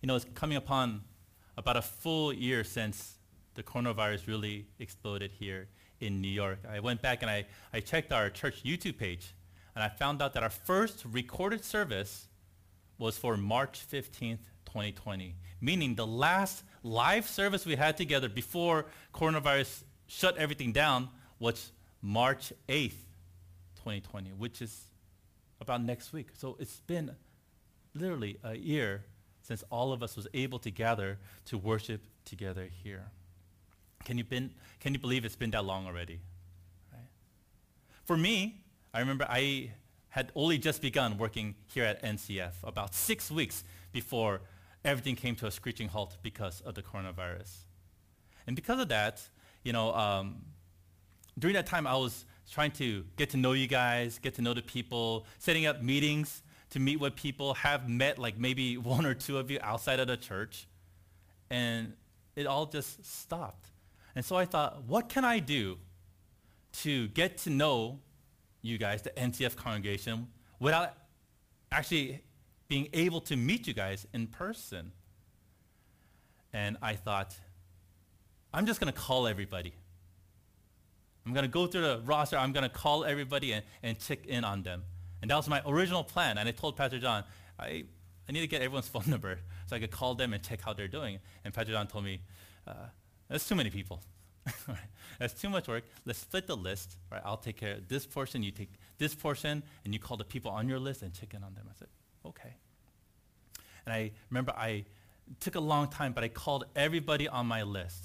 You know, it's coming upon about a full year since the coronavirus really exploded here in New York. I went back and I, I checked our church YouTube page, and I found out that our first recorded service was for March 15th, 2020, meaning the last live service we had together before coronavirus shut everything down was March 8th, 2020, which is about next week. So it's been literally a year since all of us was able to gather to worship together here. Can you, been, can you believe it's been that long already? Right? For me, I remember I had only just begun working here at NCF about six weeks before everything came to a screeching halt because of the coronavirus. And because of that, you know, um, during that time I was trying to get to know you guys, get to know the people, setting up meetings to meet with people, have met like maybe one or two of you outside of the church. And it all just stopped. And so I thought, what can I do to get to know you guys, the NCF congregation, without actually being able to meet you guys in person? And I thought, I'm just going to call everybody. I'm going to go through the roster. I'm going to call everybody and, and check in on them. And that was my original plan. And I told Pastor John, I, I need to get everyone's phone number so I could call them and check how they're doing. And Pastor John told me, uh, that's too many people. That's too much work. Let's split the list. Right? I'll take care of this portion. You take this portion, and you call the people on your list and check in on them. I said, okay. And I remember I took a long time, but I called everybody on my list.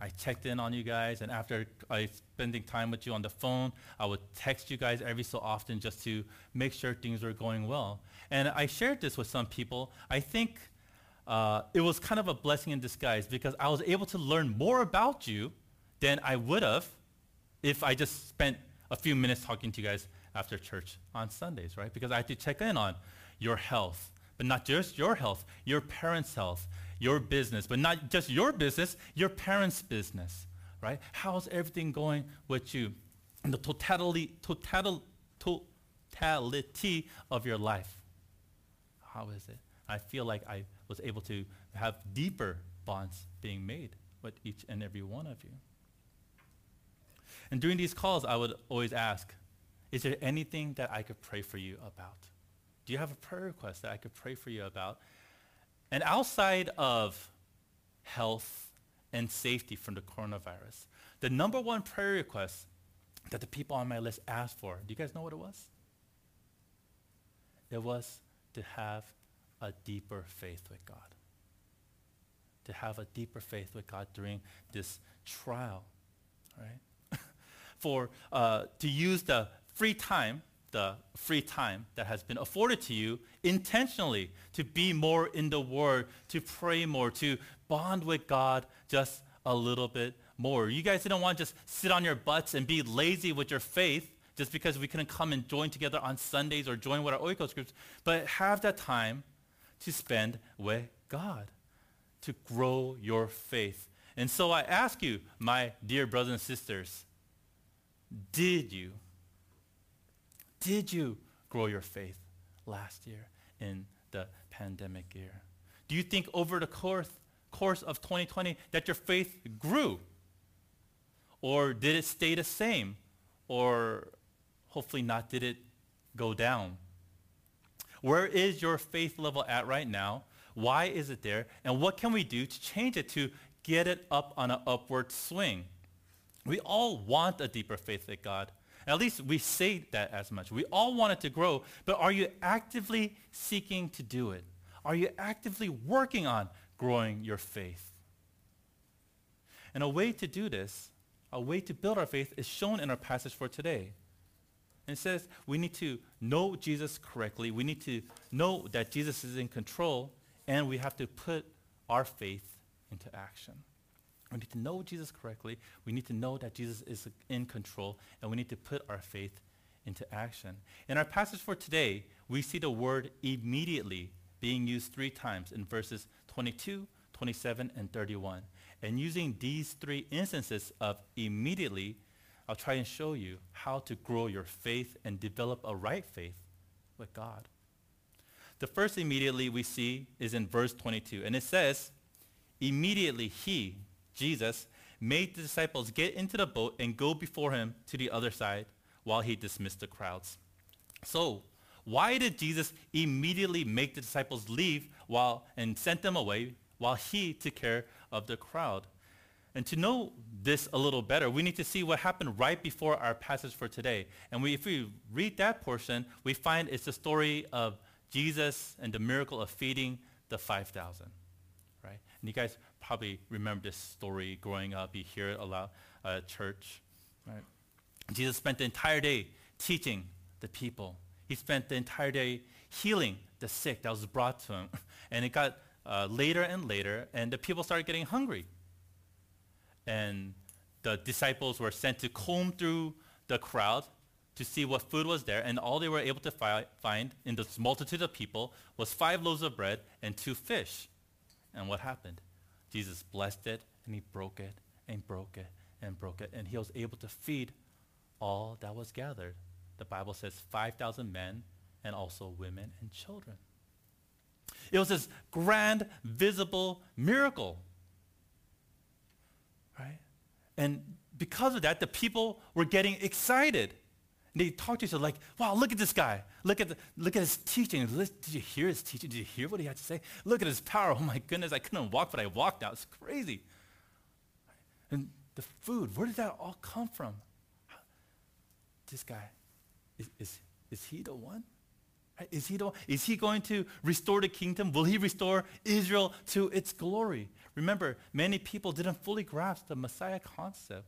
I checked in on you guys, and after I spending time with you on the phone, I would text you guys every so often just to make sure things were going well. And I shared this with some people. I think uh, it was kind of a blessing in disguise because I was able to learn more about you than I would have if I just spent a few minutes talking to you guys after church on Sundays, right? Because I had to check in on your health, but not just your health, your parents' health, your business, but not just your business, your parents' business, right? How's everything going with you? And the totality, total, totality of your life. How is it? I feel like I was able to have deeper bonds being made with each and every one of you. And during these calls, I would always ask, is there anything that I could pray for you about? Do you have a prayer request that I could pray for you about? And outside of health and safety from the coronavirus, the number one prayer request that the people on my list asked for, do you guys know what it was? It was to have a deeper faith with God. To have a deeper faith with God during this trial, right? for uh, to use the free time, the free time that has been afforded to you intentionally to be more in the Word, to pray more, to bond with God just a little bit more. You guys didn't want to just sit on your butts and be lazy with your faith just because we couldn't come and join together on Sundays or join with our Oikos groups, but have that time to spend with God, to grow your faith. And so I ask you, my dear brothers and sisters, did you, did you grow your faith last year in the pandemic year? Do you think over the course, course of 2020 that your faith grew? Or did it stay the same? Or hopefully not, did it go down? Where is your faith level at right now? Why is it there? And what can we do to change it to get it up on an upward swing? We all want a deeper faith in God. At least we say that as much. We all want it to grow, but are you actively seeking to do it? Are you actively working on growing your faith? And a way to do this, a way to build our faith is shown in our passage for today. And it says we need to know Jesus correctly. We need to know that Jesus is in control, and we have to put our faith into action. We need to know Jesus correctly. We need to know that Jesus is in control, and we need to put our faith into action. In our passage for today, we see the word immediately being used three times in verses 22, 27, and 31. And using these three instances of immediately, I'll try and show you how to grow your faith and develop a right faith with God. The first immediately we see is in verse 22. And it says, Immediately he, Jesus, made the disciples get into the boat and go before him to the other side while he dismissed the crowds. So, why did Jesus immediately make the disciples leave while and sent them away while he took care of the crowd? And to know this a little better, we need to see what happened right before our passage for today. And we, if we read that portion, we find it's the story of Jesus and the miracle of feeding the 5,000. Right? And you guys probably remember this story growing up. You hear it a lot at church. Right? Jesus spent the entire day teaching the people. He spent the entire day healing the sick that was brought to him. And it got uh, later and later, and the people started getting hungry and the disciples were sent to comb through the crowd to see what food was there, and all they were able to fi- find in this multitude of people was five loaves of bread and two fish. And what happened? Jesus blessed it, and he broke it, and broke it, and broke it, and he was able to feed all that was gathered. The Bible says 5,000 men and also women and children. It was this grand, visible miracle right? And because of that, the people were getting excited. They talked to each other like, wow, look at this guy. Look at, the, look at his teaching. Did you hear his teaching? Did you hear what he had to say? Look at his power. Oh my goodness, I couldn't walk, but I walked out. It's crazy. And the food, where did that all come from? This guy, is, is, is he the one? Is he, the, is he going to restore the kingdom? Will he restore Israel to its glory? Remember, many people didn't fully grasp the Messiah concept.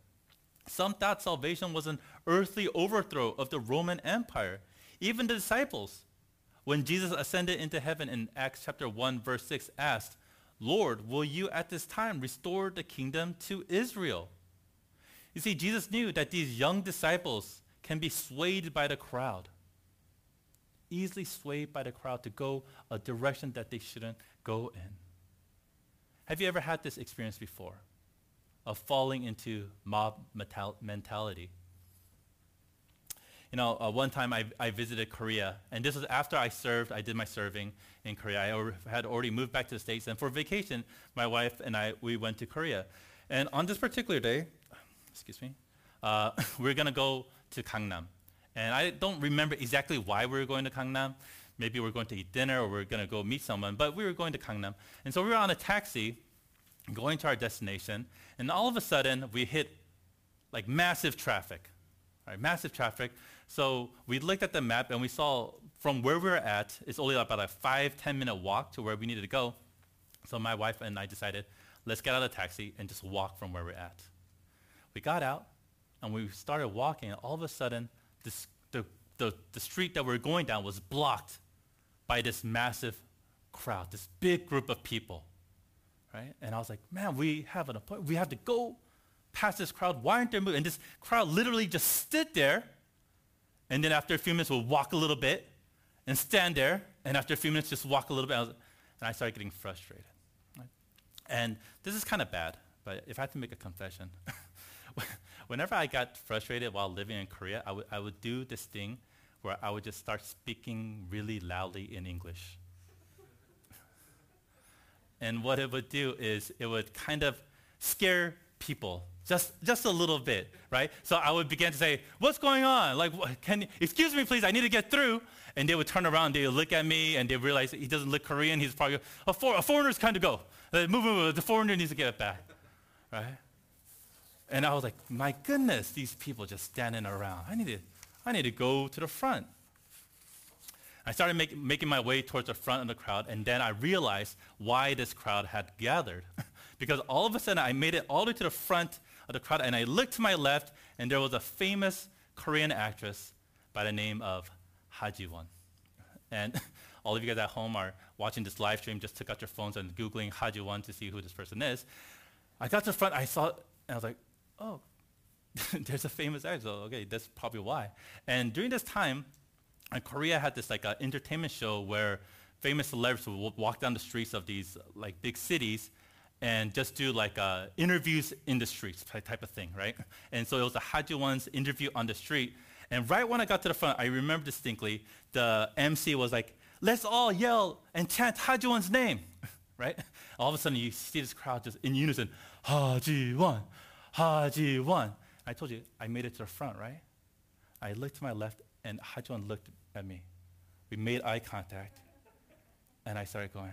Some thought salvation was an earthly overthrow of the Roman Empire. Even the disciples, when Jesus ascended into heaven in Acts chapter 1, verse 6, asked, Lord, will you at this time restore the kingdom to Israel? You see, Jesus knew that these young disciples can be swayed by the crowd easily swayed by the crowd to go a direction that they shouldn't go in. Have you ever had this experience before of falling into mob mentality? You know, uh, one time I, I visited Korea, and this was after I served, I did my serving in Korea. I had already moved back to the States, and for vacation, my wife and I, we went to Korea. And on this particular day, excuse me, uh, we are going to go to Gangnam. And I don't remember exactly why we were going to Gangnam. Maybe we are going to eat dinner or we are going to go meet someone, but we were going to Gangnam. And so we were on a taxi going to our destination, and all of a sudden we hit like massive traffic, right? Massive traffic. So we looked at the map and we saw from where we were at, it's only about a five, 10 minute walk to where we needed to go. So my wife and I decided, let's get out of the taxi and just walk from where we're at. We got out and we started walking, and all of a sudden, this, the, the, the street that we are going down was blocked by this massive crowd, this big group of people. Right? And I was like, man, we have an appointment. We have to go past this crowd. Why aren't they moving? And this crowd literally just stood there. And then after a few minutes, we'll walk a little bit and stand there. And after a few minutes, just walk a little bit. And I started getting frustrated. Right? And this is kind of bad, but if I have to make a confession, whenever I got frustrated while living in Korea, I would, I would do this thing where I would just start speaking really loudly in English. And what it would do is it would kind of scare people just, just a little bit, right? So I would begin to say, what's going on? Like, can, excuse me, please, I need to get through. And they would turn around, they would look at me, and they realize he doesn't look Korean. He's probably, a, for, a foreigner's kind of go. Move, move, move, the foreigner needs to get back, right? And I was like, my goodness, these people just standing around. I need to, I need to go to the front. I started make, making my way towards the front of the crowd, and then I realized why this crowd had gathered. because all of a sudden, I made it all the way to the front of the crowd, and I looked to my left, and there was a famous Korean actress by the name of Ha Ji-won. And all of you guys at home are watching this live stream, just took out your phones and Googling Ha Ji-won to see who this person is. I got to the front, I saw, and I was like, oh, there's a famous actress. Okay, that's probably why. And during this time, uh, Korea had this like uh, entertainment show where famous celebrities would walk down the streets of these like big cities and just do like uh, interviews in the streets type of thing, right? And so it was a Ha Ji-won's interview on the street. And right when I got to the front, I remember distinctly, the MC was like, let's all yell and chant Hajiwon's name, right? All of a sudden you see this crowd just in unison, Hajiwon, Hajiwon. I told you, I made it to the front, right? I looked to my left and Hajiwon looked at me. We made eye contact and I started going,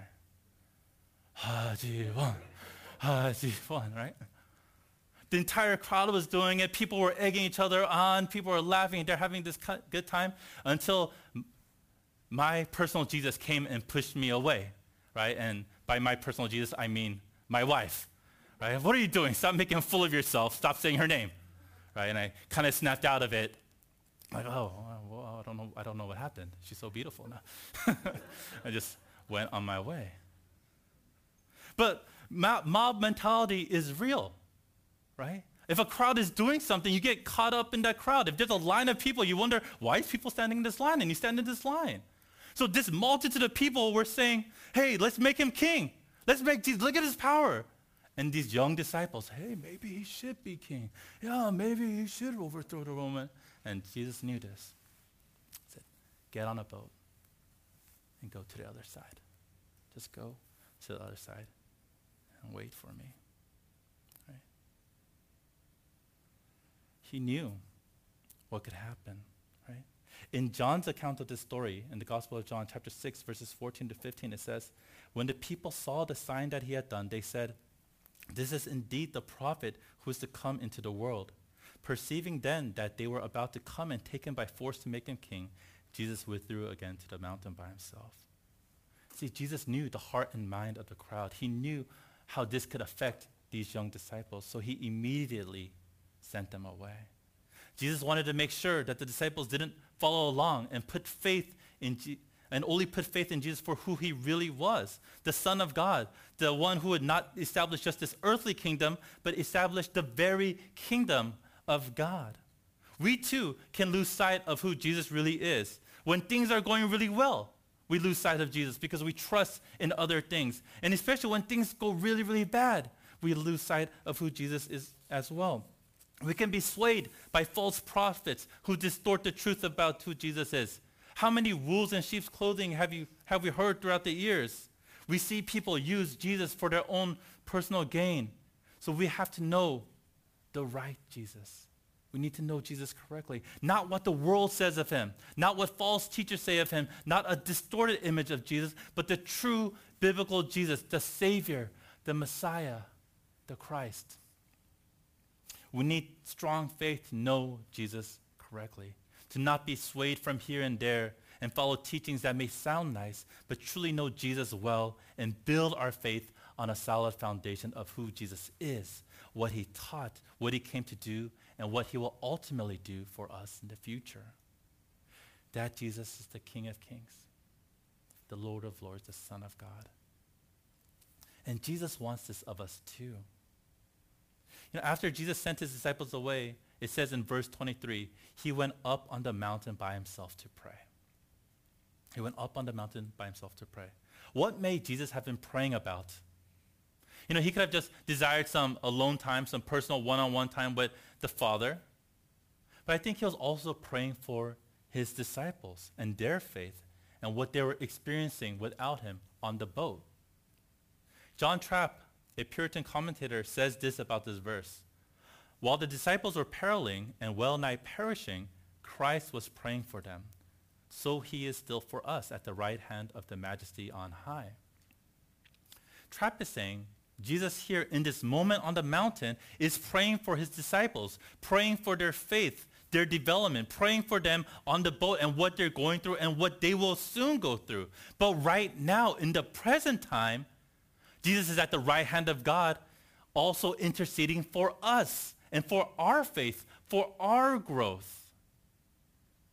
Hajiwon, Hajiwon, right? The entire crowd was doing it. People were egging each other on. People were laughing. They're having this good time until my personal Jesus came and pushed me away, right? And by my personal Jesus, I mean my wife, right? What are you doing? Stop making a fool of yourself. Stop saying her name, right? And I kind of snapped out of it, like, oh, don't know. I don't know what happened. She's so beautiful now. I just went on my way. But mob mentality is real, right? If a crowd is doing something, you get caught up in that crowd. If there's a line of people, you wonder, why is people standing in this line? And you stand in this line. So this multitude of people were saying, hey, let's make him king. Let's make Jesus, look at his power. And these young disciples, hey, maybe he should be king. Yeah, maybe he should overthrow the Roman. And Jesus knew this. Get on a boat and go to the other side. Just go to the other side and wait for me. Right? He knew what could happen, right? In John's account of this story, in the Gospel of John, chapter 6, verses 14 to 15, it says, When the people saw the sign that he had done, they said, This is indeed the prophet who is to come into the world. Perceiving then that they were about to come and take him by force to make him king, Jesus withdrew again to the mountain by himself. See, Jesus knew the heart and mind of the crowd. He knew how this could affect these young disciples, so he immediately sent them away. Jesus wanted to make sure that the disciples didn't follow along and put faith in Je- and only put faith in Jesus for who he really was, the Son of God, the one who would not establish just this earthly kingdom, but establish the very kingdom of God. We too can lose sight of who Jesus really is. When things are going really well, we lose sight of Jesus because we trust in other things. And especially when things go really, really bad, we lose sight of who Jesus is as well. We can be swayed by false prophets who distort the truth about who Jesus is. How many wolves in sheep's clothing have, you, have we heard throughout the years? We see people use Jesus for their own personal gain. So we have to know the right Jesus. We need to know Jesus correctly. Not what the world says of him, not what false teachers say of him, not a distorted image of Jesus, but the true biblical Jesus, the Savior, the Messiah, the Christ. We need strong faith to know Jesus correctly, to not be swayed from here and there and follow teachings that may sound nice, but truly know Jesus well and build our faith on a solid foundation of who Jesus is, what he taught, what he came to do, and what he will ultimately do for us in the future. That Jesus is the King of Kings, the Lord of Lords, the Son of God. And Jesus wants this of us too. You know, after Jesus sent his disciples away, it says in verse 23, he went up on the mountain by himself to pray. He went up on the mountain by himself to pray. What may Jesus have been praying about? You know, he could have just desired some alone time, some personal one-on-one time with the Father. But I think he was also praying for his disciples and their faith and what they were experiencing without him on the boat. John Trapp a Puritan commentator says this about this verse. While the disciples were periling and well nigh perishing, Christ was praying for them. So he is still for us at the right hand of the majesty on high. Trapp is saying, Jesus here in this moment on the mountain is praying for his disciples, praying for their faith, their development, praying for them on the boat and what they're going through and what they will soon go through. But right now, in the present time, Jesus is at the right hand of God, also interceding for us and for our faith, for our growth,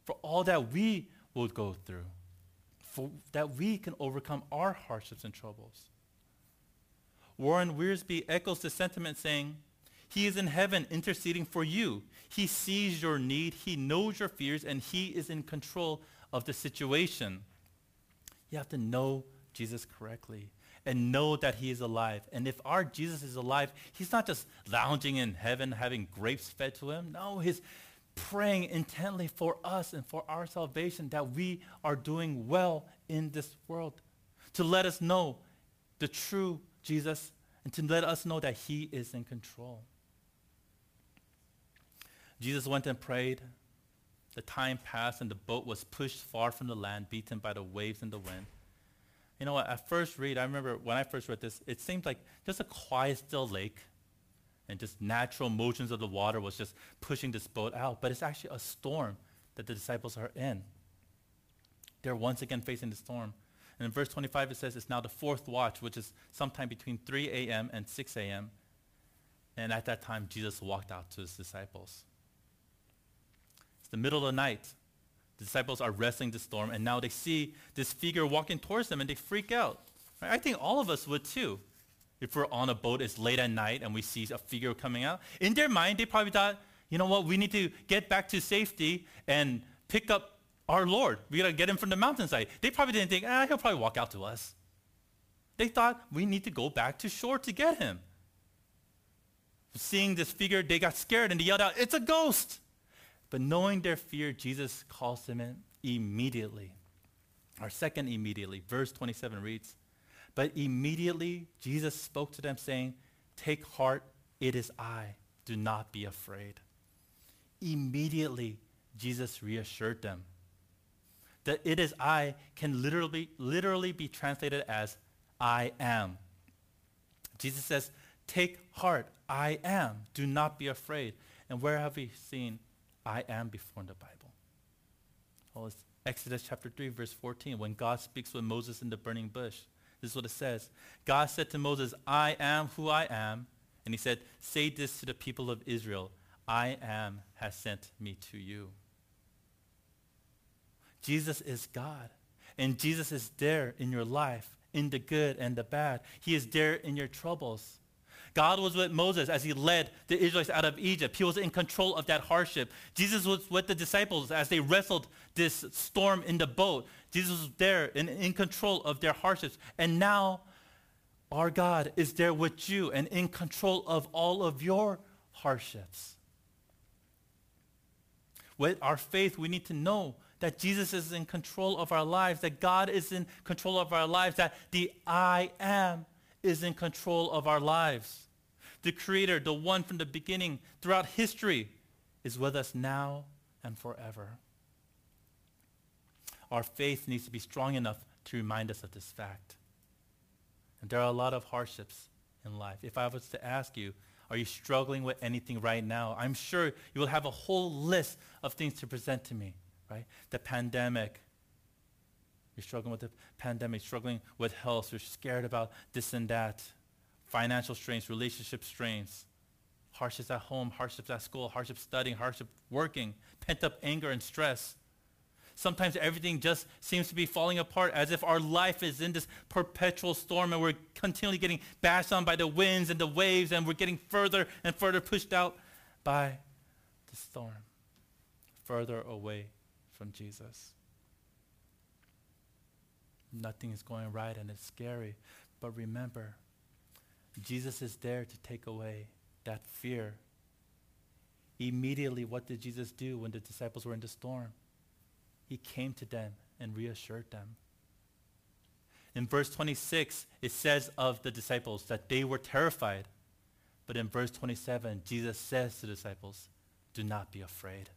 for all that we will go through, for that we can overcome our hardships and troubles. Warren Wiersbe echoes the sentiment saying, he is in heaven interceding for you. He sees your need, he knows your fears, and he is in control of the situation. You have to know Jesus correctly and know that he is alive. And if our Jesus is alive, he's not just lounging in heaven having grapes fed to him. No, he's praying intently for us and for our salvation that we are doing well in this world to let us know the true Jesus and to let us know that he is in control. Jesus went and prayed. The time passed and the boat was pushed far from the land, beaten by the waves and the wind. You know? At first read, I remember when I first read this, it seemed like just a quiet, still lake and just natural motions of the water was just pushing this boat out. But it's actually a storm that the disciples are in. They're once again facing the storm. And in verse 25, it says it's now the fourth watch, which is sometime between 3 a.m. and 6 a.m. And at that time, Jesus walked out to his disciples. It's the middle of the night. The disciples are wrestling the storm, and now they see this figure walking towards them, and they freak out. I think all of us would too. If we're on a boat, it's late at night, and we see a figure coming out. In their mind, they probably thought, you know what, we need to get back to safety and pick up our Lord. We got to get him from the mountainside. They probably didn't think, ah, he'll probably walk out to us. They thought we need to go back to shore to get him. Seeing this figure, they got scared and they yelled out, it's a ghost. But knowing their fear, Jesus calls them in immediately. Our second immediately, verse 27 reads, But immediately Jesus spoke to them, saying, Take heart, it is I. Do not be afraid. Immediately, Jesus reassured them. That it is I can literally, literally be translated as I am. Jesus says, Take heart, I am. Do not be afraid. And where have we seen I am before in the Bible? Well, it's Exodus chapter 3, verse 14, when God speaks with Moses in the burning bush. This is what it says. God said to Moses, I am who I am. And he said, Say this to the people of Israel I am has sent me to you. Jesus is God. And Jesus is there in your life, in the good and the bad. He is there in your troubles. God was with Moses as he led the Israelites out of Egypt. He was in control of that hardship. Jesus was with the disciples as they wrestled this storm in the boat. Jesus was there and in control of their hardships. And now our God is there with you and in control of all of your hardships. With our faith, we need to know that Jesus is in control of our lives, that God is in control of our lives, that the I am is in control of our lives. The Creator, the one from the beginning throughout history, is with us now and forever. Our faith needs to be strong enough to remind us of this fact. And there are a lot of hardships in life. If I was to ask you, are you struggling with anything right now? I'm sure you will have a whole list of things to present to me right? The pandemic. You're struggling with the pandemic, struggling with health, you're scared about this and that. Financial strains, relationship strains, hardships at home, hardships at school, hardship studying, hardship working, pent-up anger and stress. Sometimes everything just seems to be falling apart as if our life is in this perpetual storm and we're continually getting bashed on by the winds and the waves and we're getting further and further pushed out by the storm, further away from Jesus. Nothing is going right and it's scary. But remember, Jesus is there to take away that fear. Immediately, what did Jesus do when the disciples were in the storm? He came to them and reassured them. In verse 26, it says of the disciples that they were terrified. But in verse 27, Jesus says to the disciples, do not be afraid.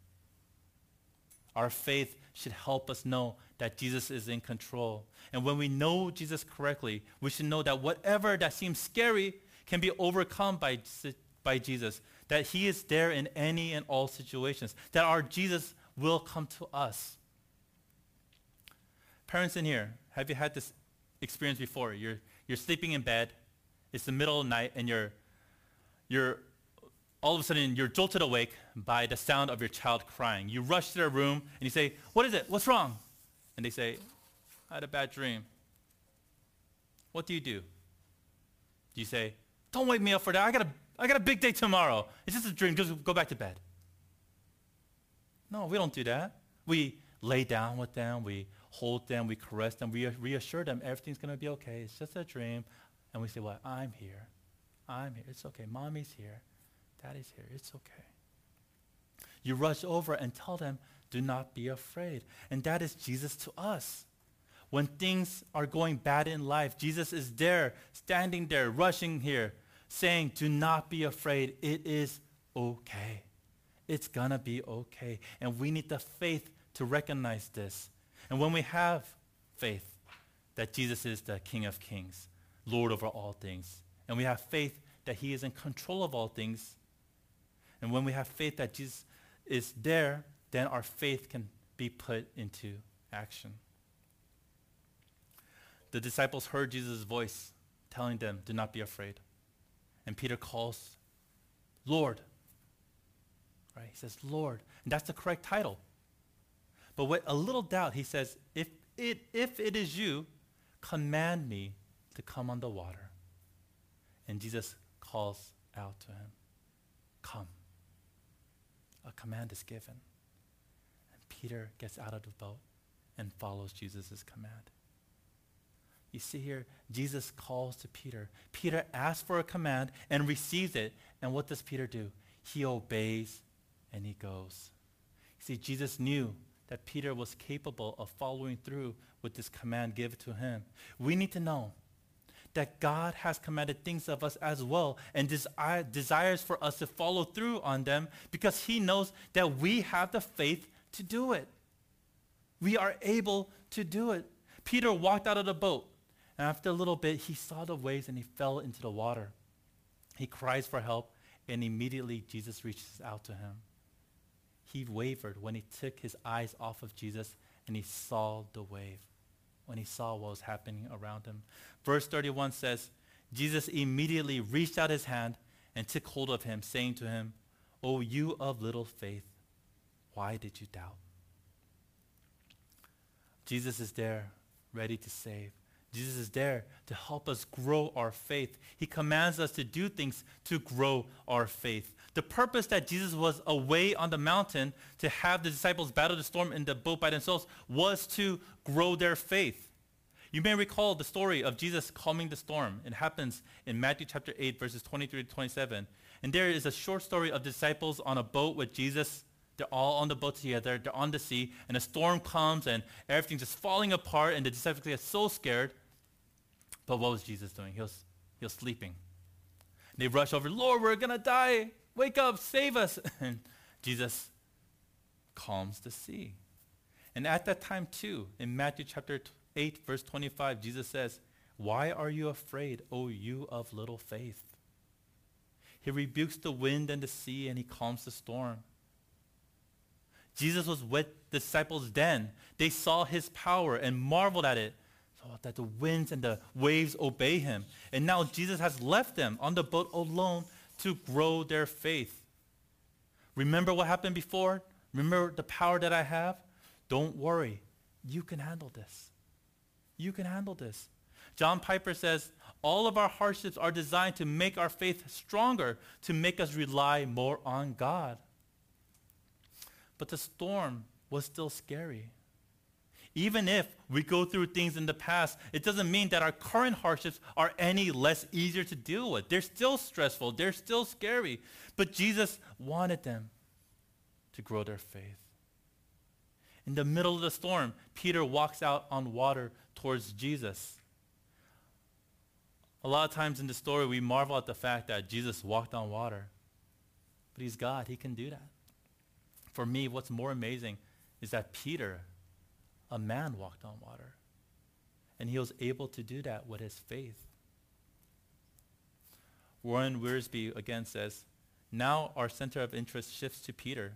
Our faith should help us know that Jesus is in control. And when we know Jesus correctly, we should know that whatever that seems scary can be overcome by, by Jesus. That he is there in any and all situations. That our Jesus will come to us. Parents in here, have you had this experience before? You're, you're sleeping in bed. It's the middle of the night and you're, you're all of a sudden you're jolted awake by the sound of your child crying. You rush to their room and you say, What is it? What's wrong? And they say, I had a bad dream. What do you do? Do you say, Don't wake me up for that. I got a, I got a big day tomorrow. It's just a dream. Just go back to bed. No, we don't do that. We lay down with them. We hold them. We caress them. We reassure them everything's going to be okay. It's just a dream. And we say, Well, I'm here. I'm here. It's okay. Mommy's here. Daddy's here. It's okay. You rush over and tell them, do not be afraid. And that is Jesus to us. When things are going bad in life, Jesus is there, standing there, rushing here, saying, Do not be afraid. It is okay. It's going to be okay. And we need the faith to recognize this. And when we have faith that Jesus is the King of Kings, Lord over all things, and we have faith that he is in control of all things, and when we have faith that Jesus is there, then our faith can be put into action. The disciples heard Jesus' voice telling them, Do not be afraid. And Peter calls, Lord. Right? He says, Lord. And that's the correct title. But with a little doubt, he says, If it, if it is you, command me to come on the water. And Jesus calls out to him, Come. A command is given. And Peter gets out of the boat and follows Jesus' command. You see here, Jesus calls to Peter. Peter asks for a command and receives it. And what does Peter do? He obeys and he goes. see, Jesus knew that Peter was capable of following through with this command given to him. We need to know that God has commanded things of us as well and desi- desires for us to follow through on them because he knows that we have the faith to do it. We are able to do it. Peter walked out of the boat, and after a little bit, he saw the waves and he fell into the water. He cries for help, and immediately Jesus reaches out to him. He wavered when he took his eyes off of Jesus and he saw the wave when he saw what was happening around him. Verse 31 says, Jesus immediately reached out his hand and took hold of him, saying to him, O you of little faith, why did you doubt? Jesus is there, ready to save. Jesus is there to help us grow our faith. He commands us to do things to grow our faith. The purpose that Jesus was away on the mountain to have the disciples battle the storm in the boat by themselves was to grow their faith. You may recall the story of Jesus calming the storm. It happens in Matthew chapter 8, verses 23 to 27. And there is a short story of disciples on a boat with Jesus. They're all on the boat together. They're on the sea. And a storm comes and everything's just falling apart. And the disciples get so scared. But what was Jesus doing? He was, he was sleeping. They rush over, Lord, we're going to die. Wake up, save us. And Jesus calms the sea. And at that time, too, in Matthew chapter 8, verse 25, Jesus says, Why are you afraid, O you of little faith? He rebukes the wind and the sea and he calms the storm. Jesus was with disciples then. They saw his power and marveled at it, so that the winds and the waves obey him. And now Jesus has left them on the boat alone to grow their faith. Remember what happened before? Remember the power that I have? Don't worry. You can handle this. You can handle this. John Piper says, all of our hardships are designed to make our faith stronger, to make us rely more on God. But the storm was still scary. Even if we go through things in the past, it doesn't mean that our current hardships are any less easier to deal with. They're still stressful, they're still scary. But Jesus wanted them to grow their faith. In the middle of the storm, Peter walks out on water towards Jesus. A lot of times in the story, we marvel at the fact that Jesus walked on water. But he's God, he can do that. For me, what's more amazing is that Peter a man walked on water. And he was able to do that with his faith. Warren Wiersbe again says, now our center of interest shifts to Peter.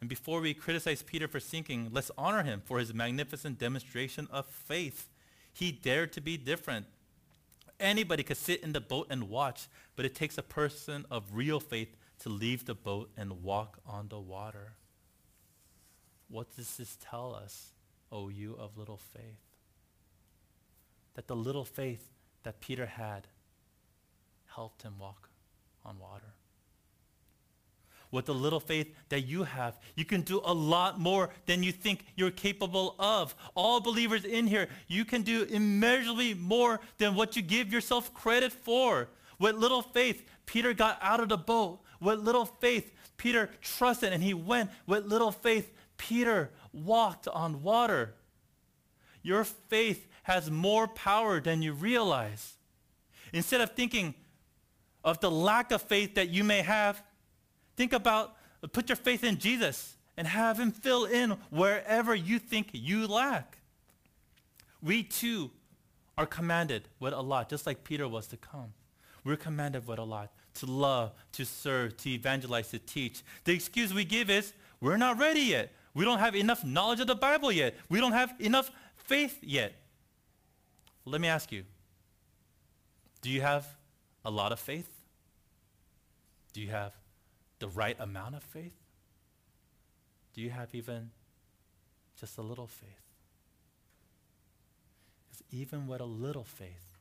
And before we criticize Peter for sinking, let's honor him for his magnificent demonstration of faith. He dared to be different. Anybody could sit in the boat and watch, but it takes a person of real faith to leave the boat and walk on the water. What does this tell us? O you of little faith. That the little faith that Peter had helped him walk on water. With the little faith that you have, you can do a lot more than you think you're capable of. All believers in here, you can do immeasurably more than what you give yourself credit for. With little faith, Peter got out of the boat. With little faith, Peter trusted and he went. With little faith, Peter walked on water. your faith has more power than you realize. Instead of thinking of the lack of faith that you may have, think about put your faith in Jesus and have him fill in wherever you think you lack. We too are commanded with a lot, just like Peter was to come. We're commanded with a lot to love, to serve, to evangelize, to teach. The excuse we give is we're not ready yet. We don't have enough knowledge of the Bible yet. We don't have enough faith yet. Let me ask you do you have a lot of faith? Do you have the right amount of faith? Do you have even just a little faith? Because even with a little faith,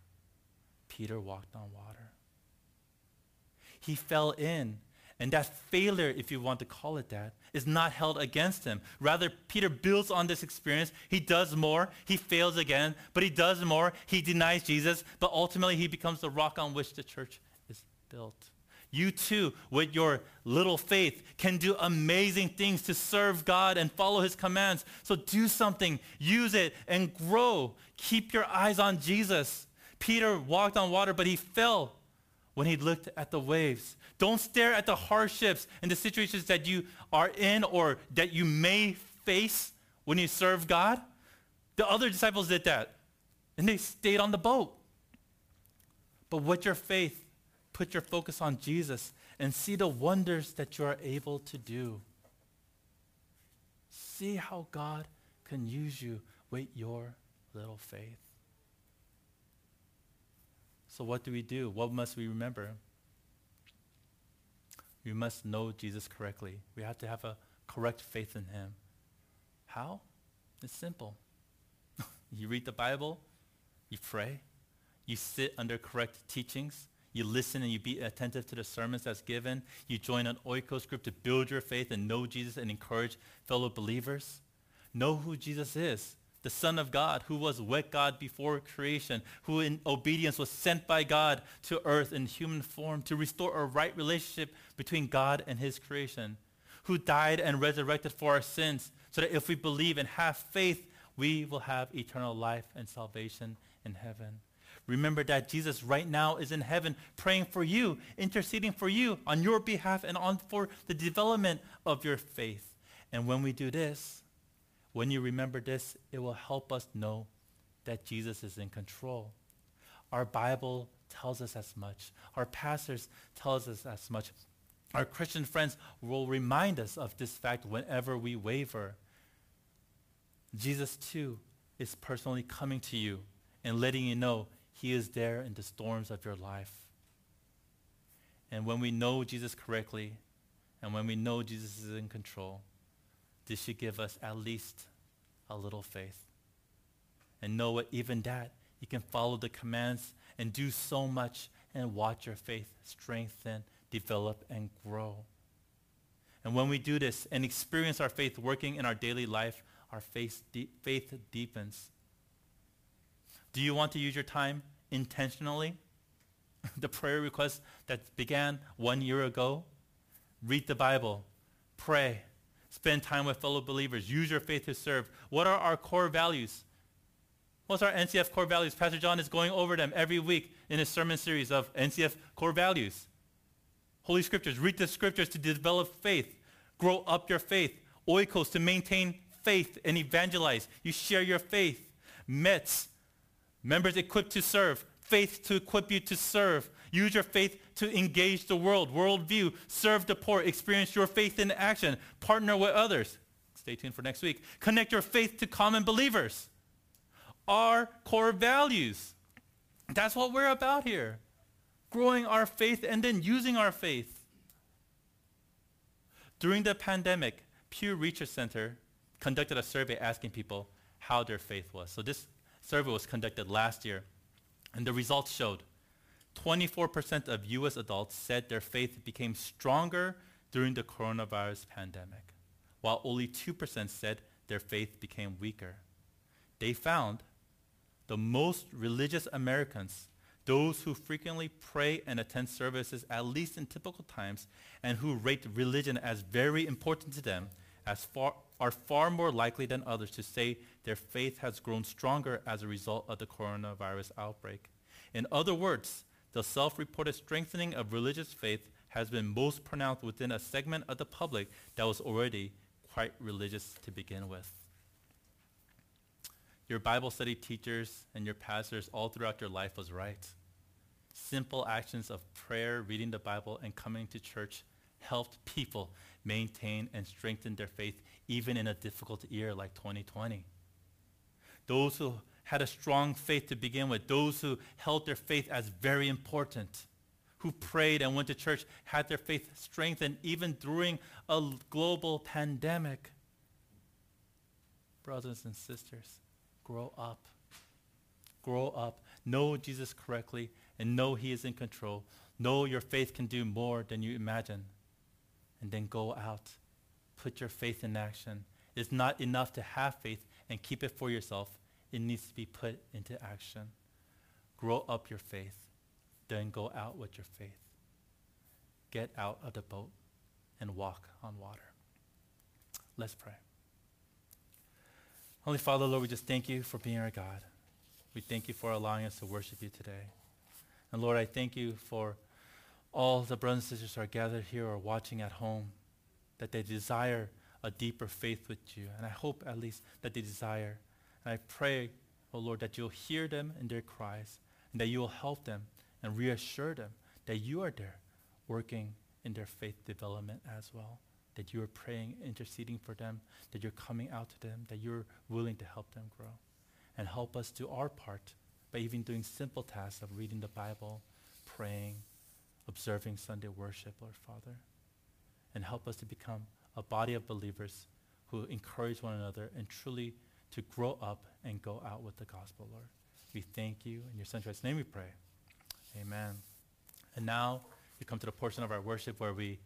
Peter walked on water. He fell in and that failure, if you want to call it that, is not held against him. Rather, Peter builds on this experience. He does more. He fails again, but he does more. He denies Jesus, but ultimately he becomes the rock on which the church is built. You too, with your little faith, can do amazing things to serve God and follow his commands. So do something, use it, and grow. Keep your eyes on Jesus. Peter walked on water, but he fell when he looked at the waves. Don't stare at the hardships and the situations that you are in or that you may face when you serve God. The other disciples did that, and they stayed on the boat. But with your faith, put your focus on Jesus and see the wonders that you are able to do. See how God can use you with your little faith. So, what do we do? What must we remember? We must know Jesus correctly. We have to have a correct faith in him. How? It's simple. you read the Bible, you pray, you sit under correct teachings, you listen and you be attentive to the sermons that's given, you join an oikos group to build your faith and know Jesus and encourage fellow believers. Know who Jesus is the Son of God, who was with God before creation, who in obedience was sent by God to earth in human form to restore a right relationship between God and his creation, who died and resurrected for our sins, so that if we believe and have faith, we will have eternal life and salvation in heaven. Remember that Jesus right now is in heaven praying for you, interceding for you on your behalf and on for the development of your faith. And when we do this, when you remember this, it will help us know that Jesus is in control. Our Bible tells us as much. Our pastors tells us as much. Our Christian friends will remind us of this fact whenever we waver. Jesus too is personally coming to you and letting you know he is there in the storms of your life. And when we know Jesus correctly, and when we know Jesus is in control, this should give us at least a little faith. And know what, even that, you can follow the commands and do so much and watch your faith strengthen, develop, and grow. And when we do this and experience our faith working in our daily life, our faith, de- faith deepens. Do you want to use your time intentionally? the prayer request that began one year ago? Read the Bible, pray, Spend time with fellow believers. Use your faith to serve. What are our core values? What's our NCF core values? Pastor John is going over them every week in his sermon series of NCF core values. Holy scriptures. Read the scriptures to develop faith. Grow up your faith. Oikos to maintain faith and evangelize. You share your faith. METS. Members equipped to serve. Faith to equip you to serve. Use your faith to engage the world, worldview, serve the poor, experience your faith in action, partner with others. Stay tuned for next week. Connect your faith to common believers. Our core values. That's what we're about here. Growing our faith and then using our faith. During the pandemic, Pew Research Center conducted a survey asking people how their faith was. So this survey was conducted last year, and the results showed 24% of US adults said their faith became stronger during the coronavirus pandemic, while only 2% said their faith became weaker. They found the most religious Americans, those who frequently pray and attend services at least in typical times, and who rate religion as very important to them, as far are far more likely than others to say their faith has grown stronger as a result of the coronavirus outbreak. In other words, the self-reported strengthening of religious faith has been most pronounced within a segment of the public that was already quite religious to begin with. Your Bible study teachers and your pastors all throughout your life was right. Simple actions of prayer, reading the Bible, and coming to church helped people maintain and strengthen their faith even in a difficult year like 2020. Those who had a strong faith to begin with, those who held their faith as very important, who prayed and went to church, had their faith strengthened even during a global pandemic. Brothers and sisters, grow up. Grow up. Know Jesus correctly and know he is in control. Know your faith can do more than you imagine. And then go out. Put your faith in action. It's not enough to have faith and keep it for yourself. It needs to be put into action. Grow up your faith. Then go out with your faith. Get out of the boat and walk on water. Let's pray. Holy Father, Lord, we just thank you for being our God. We thank you for allowing us to worship you today. And Lord, I thank you for all the brothers and sisters who are gathered here or watching at home, that they desire a deeper faith with you. And I hope at least that they desire. I pray, oh Lord, that you'll hear them in their cries and that you will help them and reassure them that you are there working in their faith development as well. That you are praying, interceding for them, that you're coming out to them, that you're willing to help them grow. And help us do our part by even doing simple tasks of reading the Bible, praying, observing Sunday worship, Lord Father. And help us to become a body of believers who encourage one another and truly to grow up and go out with the gospel, Lord. We thank you. In your son's name we pray. Amen. And now we come to the portion of our worship where we